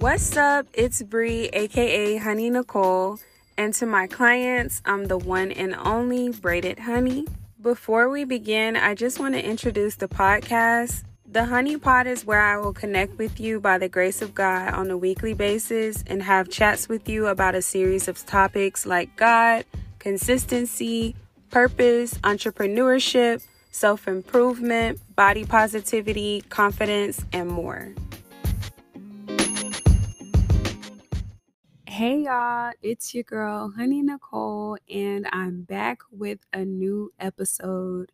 What's up? It's Bree, aka Honey Nicole, and to my clients, I'm the one and only Braided Honey. Before we begin, I just want to introduce the podcast. The Honey Pod is where I will connect with you by the grace of God on a weekly basis and have chats with you about a series of topics like God, consistency, purpose, entrepreneurship, self improvement, body positivity, confidence, and more. Hey y'all, it's your girl, Honey Nicole, and I'm back with a new episode.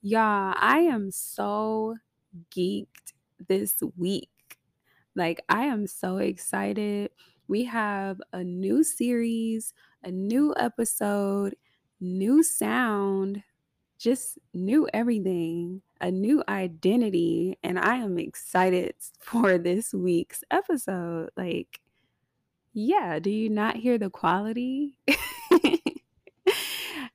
Y'all, I am so geeked this week. Like, I am so excited. We have a new series, a new episode, new sound, just new everything, a new identity. And I am excited for this week's episode. Like, yeah, do you not hear the quality?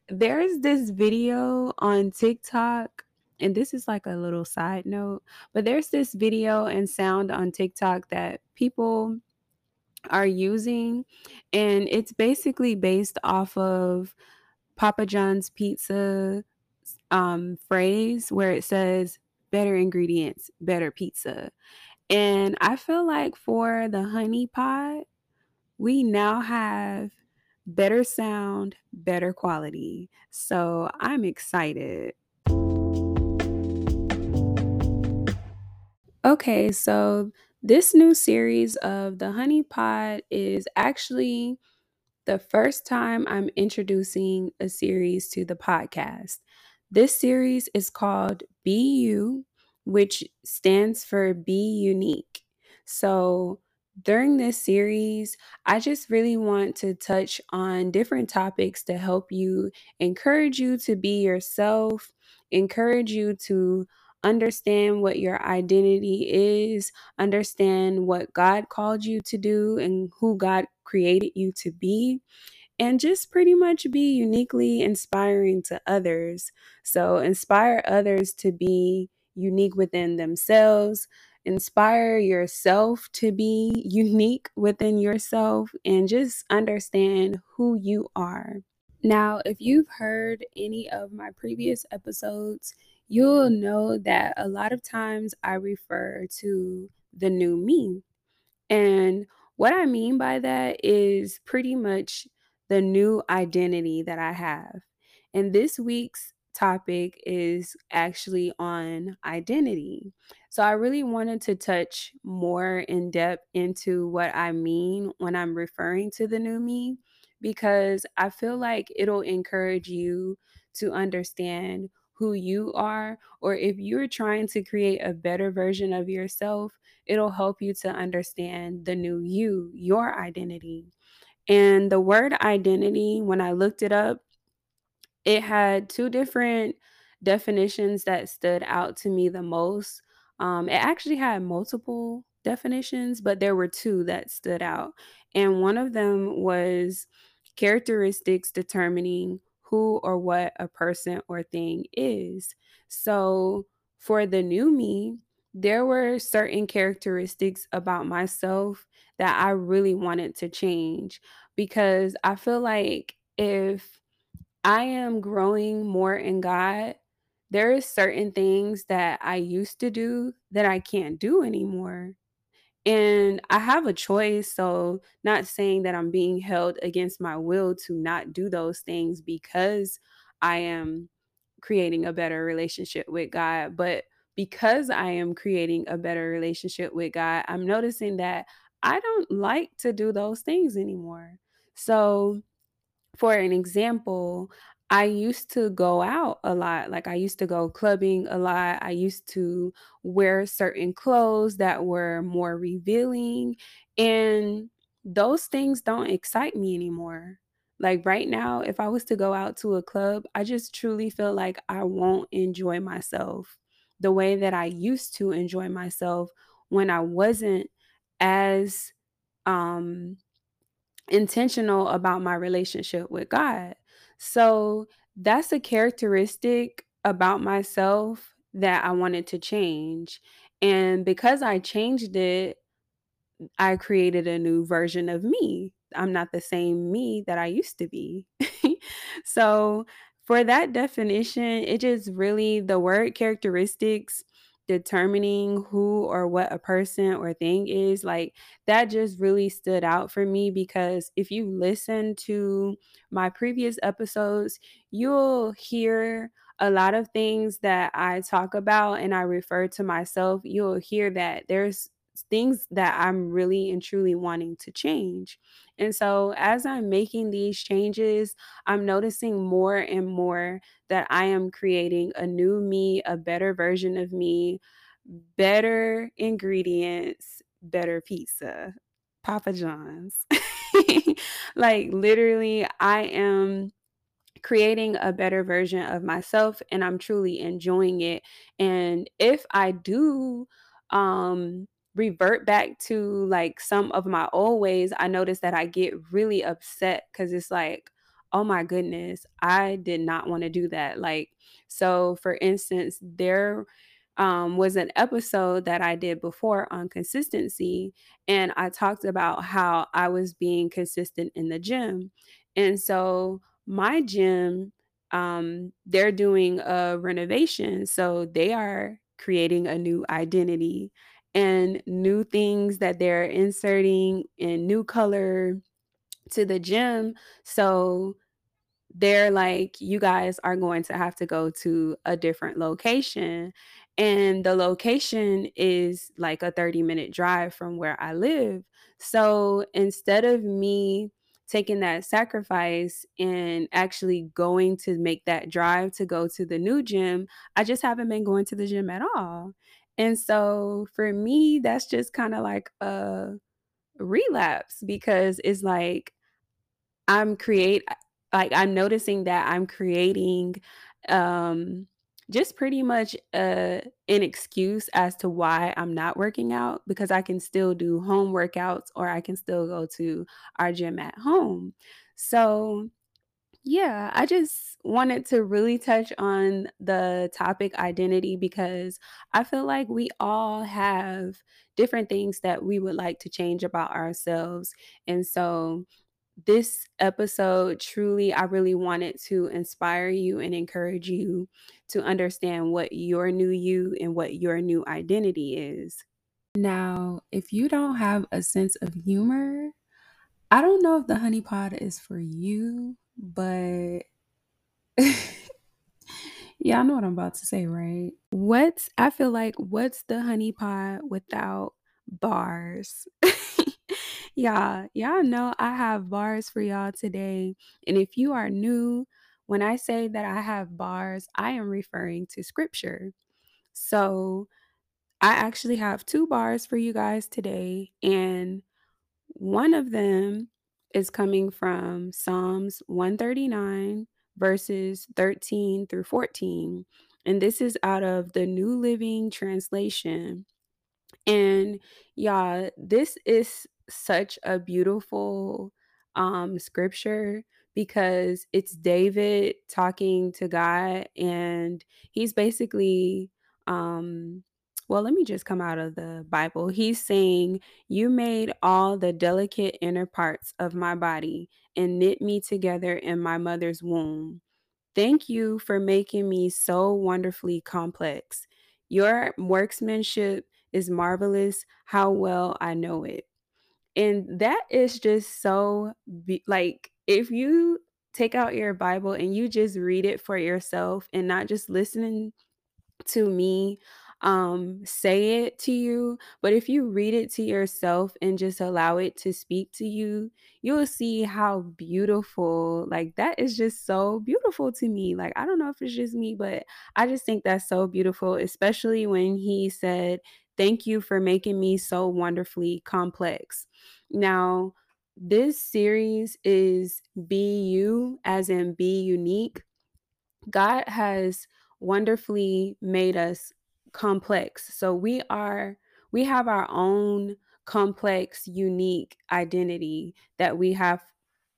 There's this video on TikTok, and this is like a little side note, but there's this video and sound on TikTok that people are using, and it's basically based off of Papa John's pizza um, phrase where it says better ingredients, better pizza. And I feel like for the Honey Pod, we now have better sound, better quality. So I'm excited. Okay, so this new series of the Honey Pod is actually the first time I'm introducing a series to the podcast. This series is called Be You, which stands for Be Unique. So during this series, I just really want to touch on different topics to help you, encourage you to be yourself, encourage you to understand what your identity is, understand what God called you to do and who God created you to be, and just pretty much be uniquely inspiring to others. So, inspire others to be unique within themselves, inspire yourself to be unique within yourself and just understand who you are. Now, if you've heard any of my previous episodes, you'll know that a lot of times I refer to the new me. And what I mean by that is pretty much the new identity that I have. And this week's topic is actually on identity. So I really wanted to touch more in depth into what I mean when I'm referring to the new me because I feel like it'll encourage you to understand who you are, or if you're trying to create a better version of yourself, it'll help you to understand the new you, your identity. And the word identity, when I looked it up, it had two different definitions that stood out to me the most. Um, it actually had multiple definitions, but there were two that stood out. And one of them was characteristics determining who or what a person or thing is. So for the new me, there were certain characteristics about myself that I really wanted to change because I feel like if I am growing more in God. There is certain things that I used to do that I can't do anymore. And I have a choice. So, not saying that I'm being held against my will to not do those things because I am creating a better relationship with God. But because I am creating a better relationship with God, I'm noticing that I don't like to do those things anymore. So, for an example, I used to go out a lot. Like I used to go clubbing a lot. I used to wear certain clothes that were more revealing. And those things don't excite me anymore. Like right now, if I was to go out to a club, I just truly feel like I won't enjoy myself the way that I used to enjoy myself when I wasn't as um intentional about my relationship with God. So that's a characteristic about myself that I wanted to change. And because I changed it, I created a new version of me. I'm not the same me that I used to be. so, for that definition, it just really the word characteristics determining who or what a person or thing is like that just really stood out for me because if you listen to my previous episodes you'll hear a lot of things that I talk about and I refer to myself. You'll hear that there's things that I'm really and truly wanting to change. And so, as I'm making these changes, I'm noticing more and more that I am creating a new me, a better version of me, better ingredients, better pizza, Papa John's. like, literally, I am creating a better version of myself and I'm truly enjoying it. And if I do um revert back to like some of my old ways, I notice that I get really upset cuz it's like, "Oh my goodness, I did not want to do that." Like so for instance, there um, was an episode that I did before on consistency, and I talked about how I was being consistent in the gym. And so my gym, um, they're doing a renovation. So they are creating a new identity and new things that they're inserting in new color to the gym. So they're like, you guys are going to have to go to a different location. And the location is like a 30 minute drive from where I live. So instead of me taking that sacrifice and actually going to make that drive to go to the new gym, I just haven't been going to the gym at all. And so for me, that's just kind of like a relapse because it's like I'm create like I'm noticing that I'm creating um just pretty much uh an excuse as to why I'm not working out because I can still do home workouts or I can still go to our gym at home. So yeah, I just wanted to really touch on the topic identity because I feel like we all have different things that we would like to change about ourselves. And so this episode truly I really wanted to inspire you and encourage you to understand what your new you and what your new identity is. Now, if you don't have a sense of humor, I don't know if the Honey Pod is for you, but yeah, I know what I'm about to say, right? What's I feel like what's the Honey Pod without bars? Yeah, y'all know I have bars for y'all today. And if you are new, when I say that I have bars, I am referring to scripture. So I actually have two bars for you guys today. And one of them is coming from Psalms 139, verses 13 through 14. And this is out of the New Living Translation. And yeah, this is such a beautiful um scripture because it's David talking to God and he's basically um well, let me just come out of the Bible. He's saying, You made all the delicate inner parts of my body and knit me together in my mother's womb. Thank you for making me so wonderfully complex. Your workmanship is marvelous. How well I know it. And that is just so be- like if you take out your Bible and you just read it for yourself and not just listening to me um say it to you but if you read it to yourself and just allow it to speak to you you'll see how beautiful like that is just so beautiful to me like i don't know if it's just me but i just think that's so beautiful especially when he said thank you for making me so wonderfully complex. Now this series is be you as in be unique. God has wonderfully made us complex. So we are we have our own complex, unique identity that we have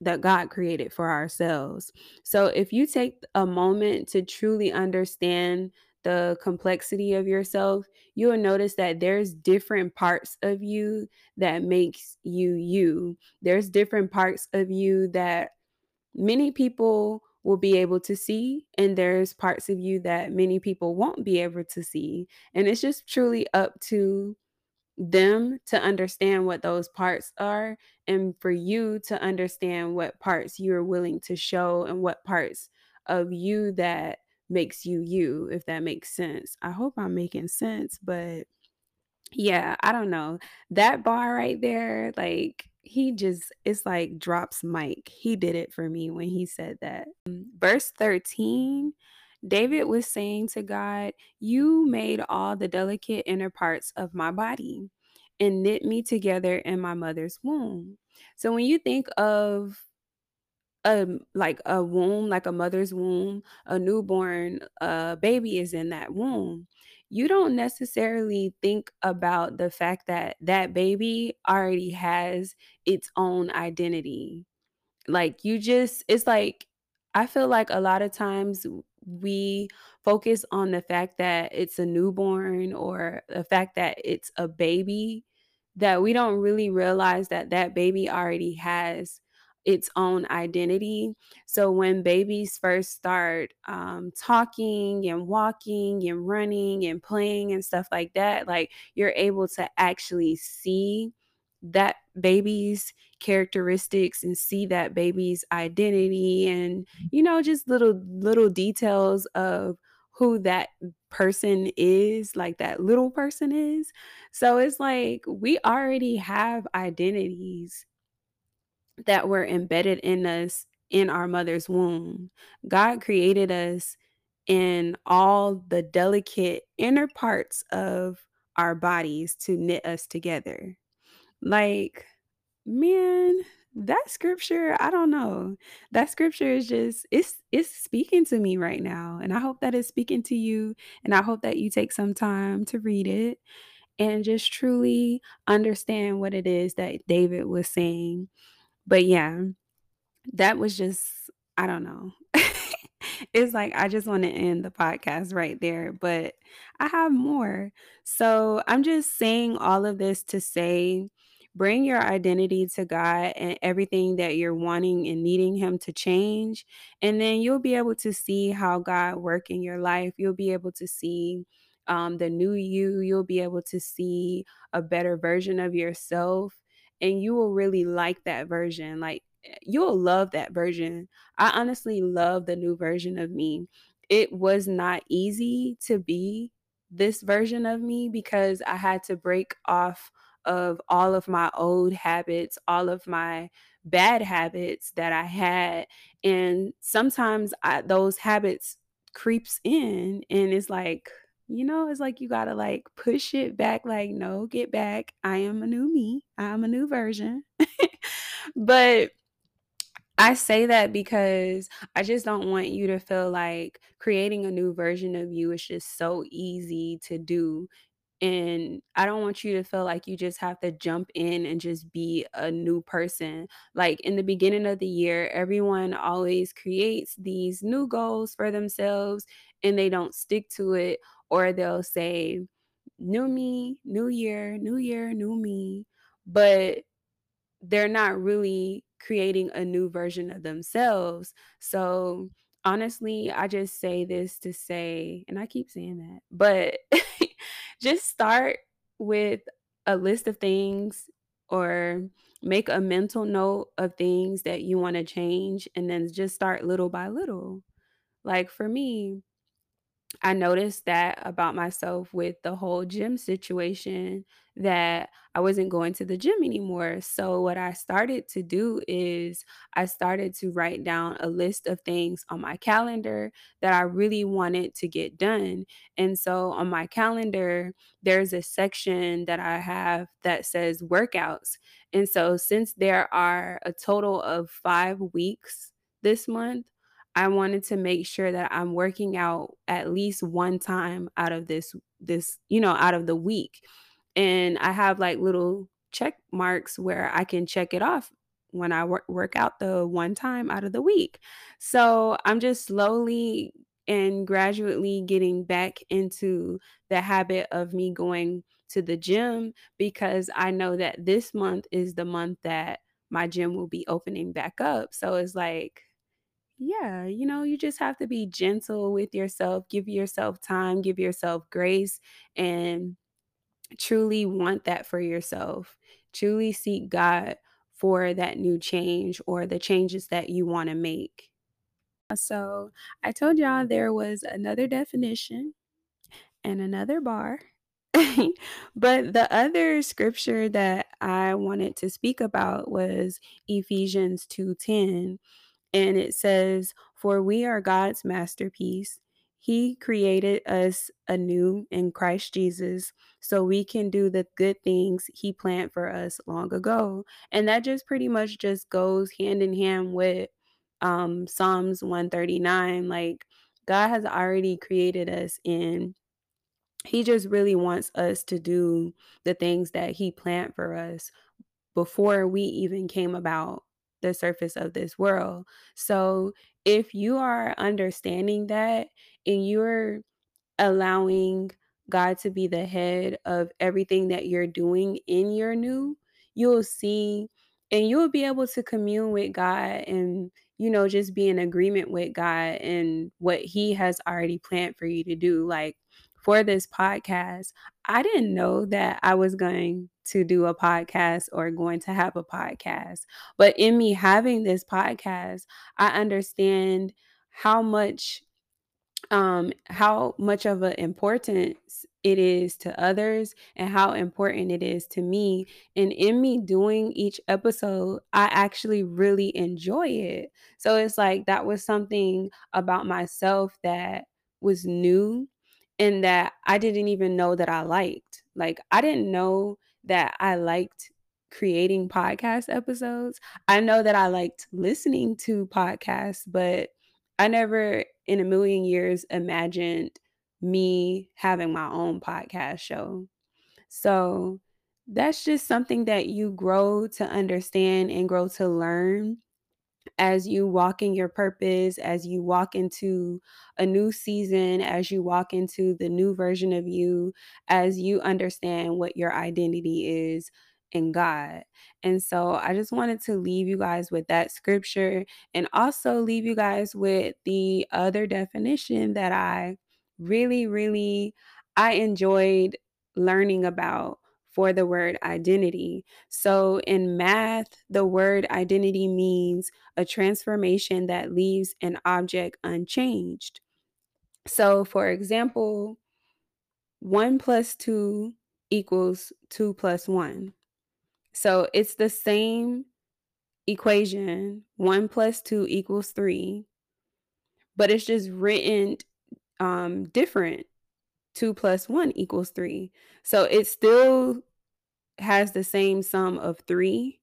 that God created for ourselves. So if you take a moment to truly understand the complexity of yourself, you'll notice that there's different parts of you that makes you you. There's different parts of you that many people will be able to see and there's parts of you that many people won't be able to see. And it's just truly up to them to understand what those parts are and for you to understand what parts you're willing to show and what parts of you that makes you you if that makes sense. I hope I'm making sense, but yeah, I don't know. That bar right there like he just it's like drops mic. He did it for me when he said that. Mm, verse 13 David was saying to God, You made all the delicate inner parts of my body and knit me together in my mother's womb. So when you think of um like a womb, like a mother's womb, a newborn uh baby is in that womb. You don't necessarily think about the fact that that baby already has its own identity like you just it's like I feel like a lot of times we focus on the fact that it's a newborn or the fact that it's a baby that we don't really realize that that baby already has its own identity. So when babies first start um, talking and walking and running and playing and stuff like that, like you're able to actually see that baby's characteristics and see that baby's identity and you know just little little details of who that person is like that little person is so it's like we already have identities that were embedded in us in our mother's womb god created us in all the delicate inner parts of our bodies to knit us together like, man, that scripture, I don't know. That scripture is just it's it's speaking to me right now, and I hope that it's speaking to you, and I hope that you take some time to read it and just truly understand what it is that David was saying. But yeah, that was just I don't know. it's like I just want to end the podcast right there, but I have more. So I'm just saying all of this to say bring your identity to God and everything that you're wanting and needing him to change and then you'll be able to see how God work in your life. You'll be able to see um, the new you. You'll be able to see a better version of yourself and you will really like that version. Like you'll love that version. I honestly love the new version of me. It was not easy to be this version of me because I had to break off of all of my old habits, all of my bad habits that I had and sometimes I, those habits creeps in and it's like you know it's like you got to like push it back like no get back I am a new me I'm a new version but I say that because I just don't want you to feel like creating a new version of you is just so easy to do. And I don't want you to feel like you just have to jump in and just be a new person. Like in the beginning of the year, everyone always creates these new goals for themselves and they don't stick to it, or they'll say, New me, new year, new year, new me. But they're not really creating a new version of themselves. So, honestly, I just say this to say, and I keep saying that, but just start with a list of things or make a mental note of things that you want to change and then just start little by little. Like for me, I noticed that about myself with the whole gym situation that I wasn't going to the gym anymore. So, what I started to do is I started to write down a list of things on my calendar that I really wanted to get done. And so, on my calendar, there's a section that I have that says workouts. And so, since there are a total of five weeks this month, I wanted to make sure that I'm working out at least one time out of this this, you know, out of the week. And I have like little check marks where I can check it off when I work, work out the one time out of the week. So I'm just slowly and gradually getting back into the habit of me going to the gym because I know that this month is the month that my gym will be opening back up. So it's like, yeah, you know, you just have to be gentle with yourself, give yourself time, give yourself grace, and truly want that for yourself. Truly seek God for that new change or the changes that you want to make. Uh, so, I told y'all there was another definition and another bar. but the other scripture that I wanted to speak about was Ephesians 2:10 and it says, For we are God's masterpiece. He created us anew in Christ Jesus so we can do the good things He planned for us long ago. And that just pretty much just goes hand in hand with um, Psalms 139. Like, God has already created us in he just really wants us to do the things that he planned for us before we even came about the surface of this world. So if you are understanding that and you're allowing God to be the head of everything that you're doing in your new, you'll see and you'll be able to commune with God and you know just be in agreement with God and what he has already planned for you to do like for this podcast, I didn't know that I was going to do a podcast or going to have a podcast. But in me having this podcast, I understand how much um how much of an importance it is to others and how important it is to me and in me doing each episode i actually really enjoy it so it's like that was something about myself that was new and that I didn't even know that I liked. Like I didn't know that I liked creating podcast episodes. I know that I liked listening to podcasts, but I never in a million years imagined me having my own podcast show. So that's just something that you grow to understand and grow to learn as you walk in your purpose, as you walk into a new season, as you walk into the new version of you, as you understand what your identity is in God. And so I just wanted to leave you guys with that scripture and also leave you guys with the other definition that I really really I enjoyed learning about for the word identity. So in math, the word identity means a transformation that leaves an object unchanged. So, for example, 1 plus 2 equals 2 plus 1. So it's the same equation 1 plus 2 equals 3, but it's just written um, different 2 plus 1 equals 3. So it still has the same sum of 3.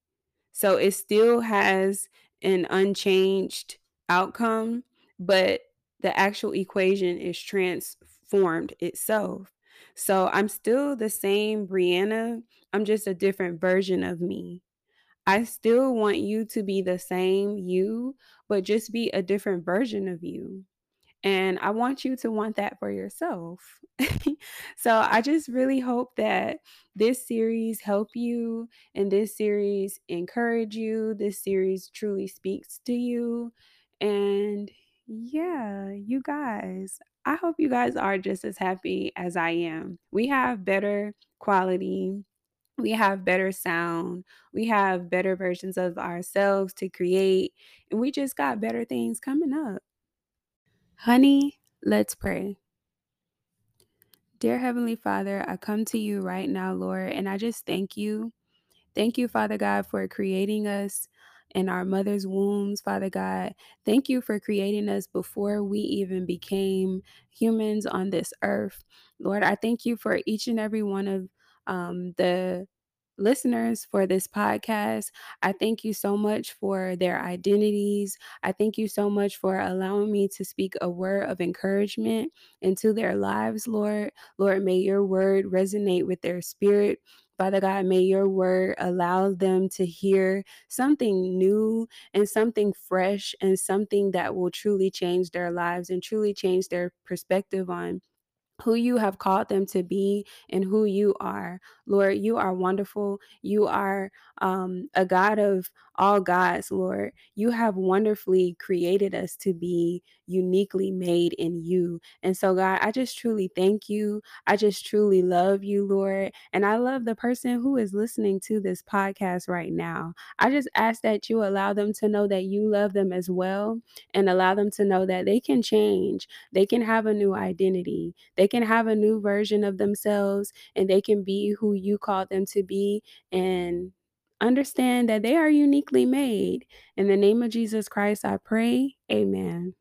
So it still has an unchanged outcome, but the actual equation is transformed itself. So I'm still the same Brianna, I'm just a different version of me. I still want you to be the same you, but just be a different version of you. And I want you to want that for yourself. so I just really hope that this series help you and this series encourage you. This series truly speaks to you. And yeah, you guys, I hope you guys are just as happy as I am. We have better quality we have better sound, we have better versions of ourselves to create, and we just got better things coming up. Honey, let's pray. Dear Heavenly Father, I come to you right now, Lord, and I just thank you. Thank you, Father God, for creating us in our mother's wombs, Father God. Thank you for creating us before we even became humans on this earth. Lord, I thank you for each and every one of um, the listeners for this podcast. I thank you so much for their identities. I thank you so much for allowing me to speak a word of encouragement into their lives, Lord. Lord, may your word resonate with their spirit. Father God, may your word allow them to hear something new and something fresh and something that will truly change their lives and truly change their perspective on who you have called them to be and who you are. Lord, you are wonderful. You are um, a God of all gods, Lord. You have wonderfully created us to be uniquely made in you. And so, God, I just truly thank you. I just truly love you, Lord. And I love the person who is listening to this podcast right now. I just ask that you allow them to know that you love them as well and allow them to know that they can change, they can have a new identity, they can have a new version of themselves, and they can be who you called them to be. And understand that they are uniquely made. In the name of Jesus Christ, I pray. Amen.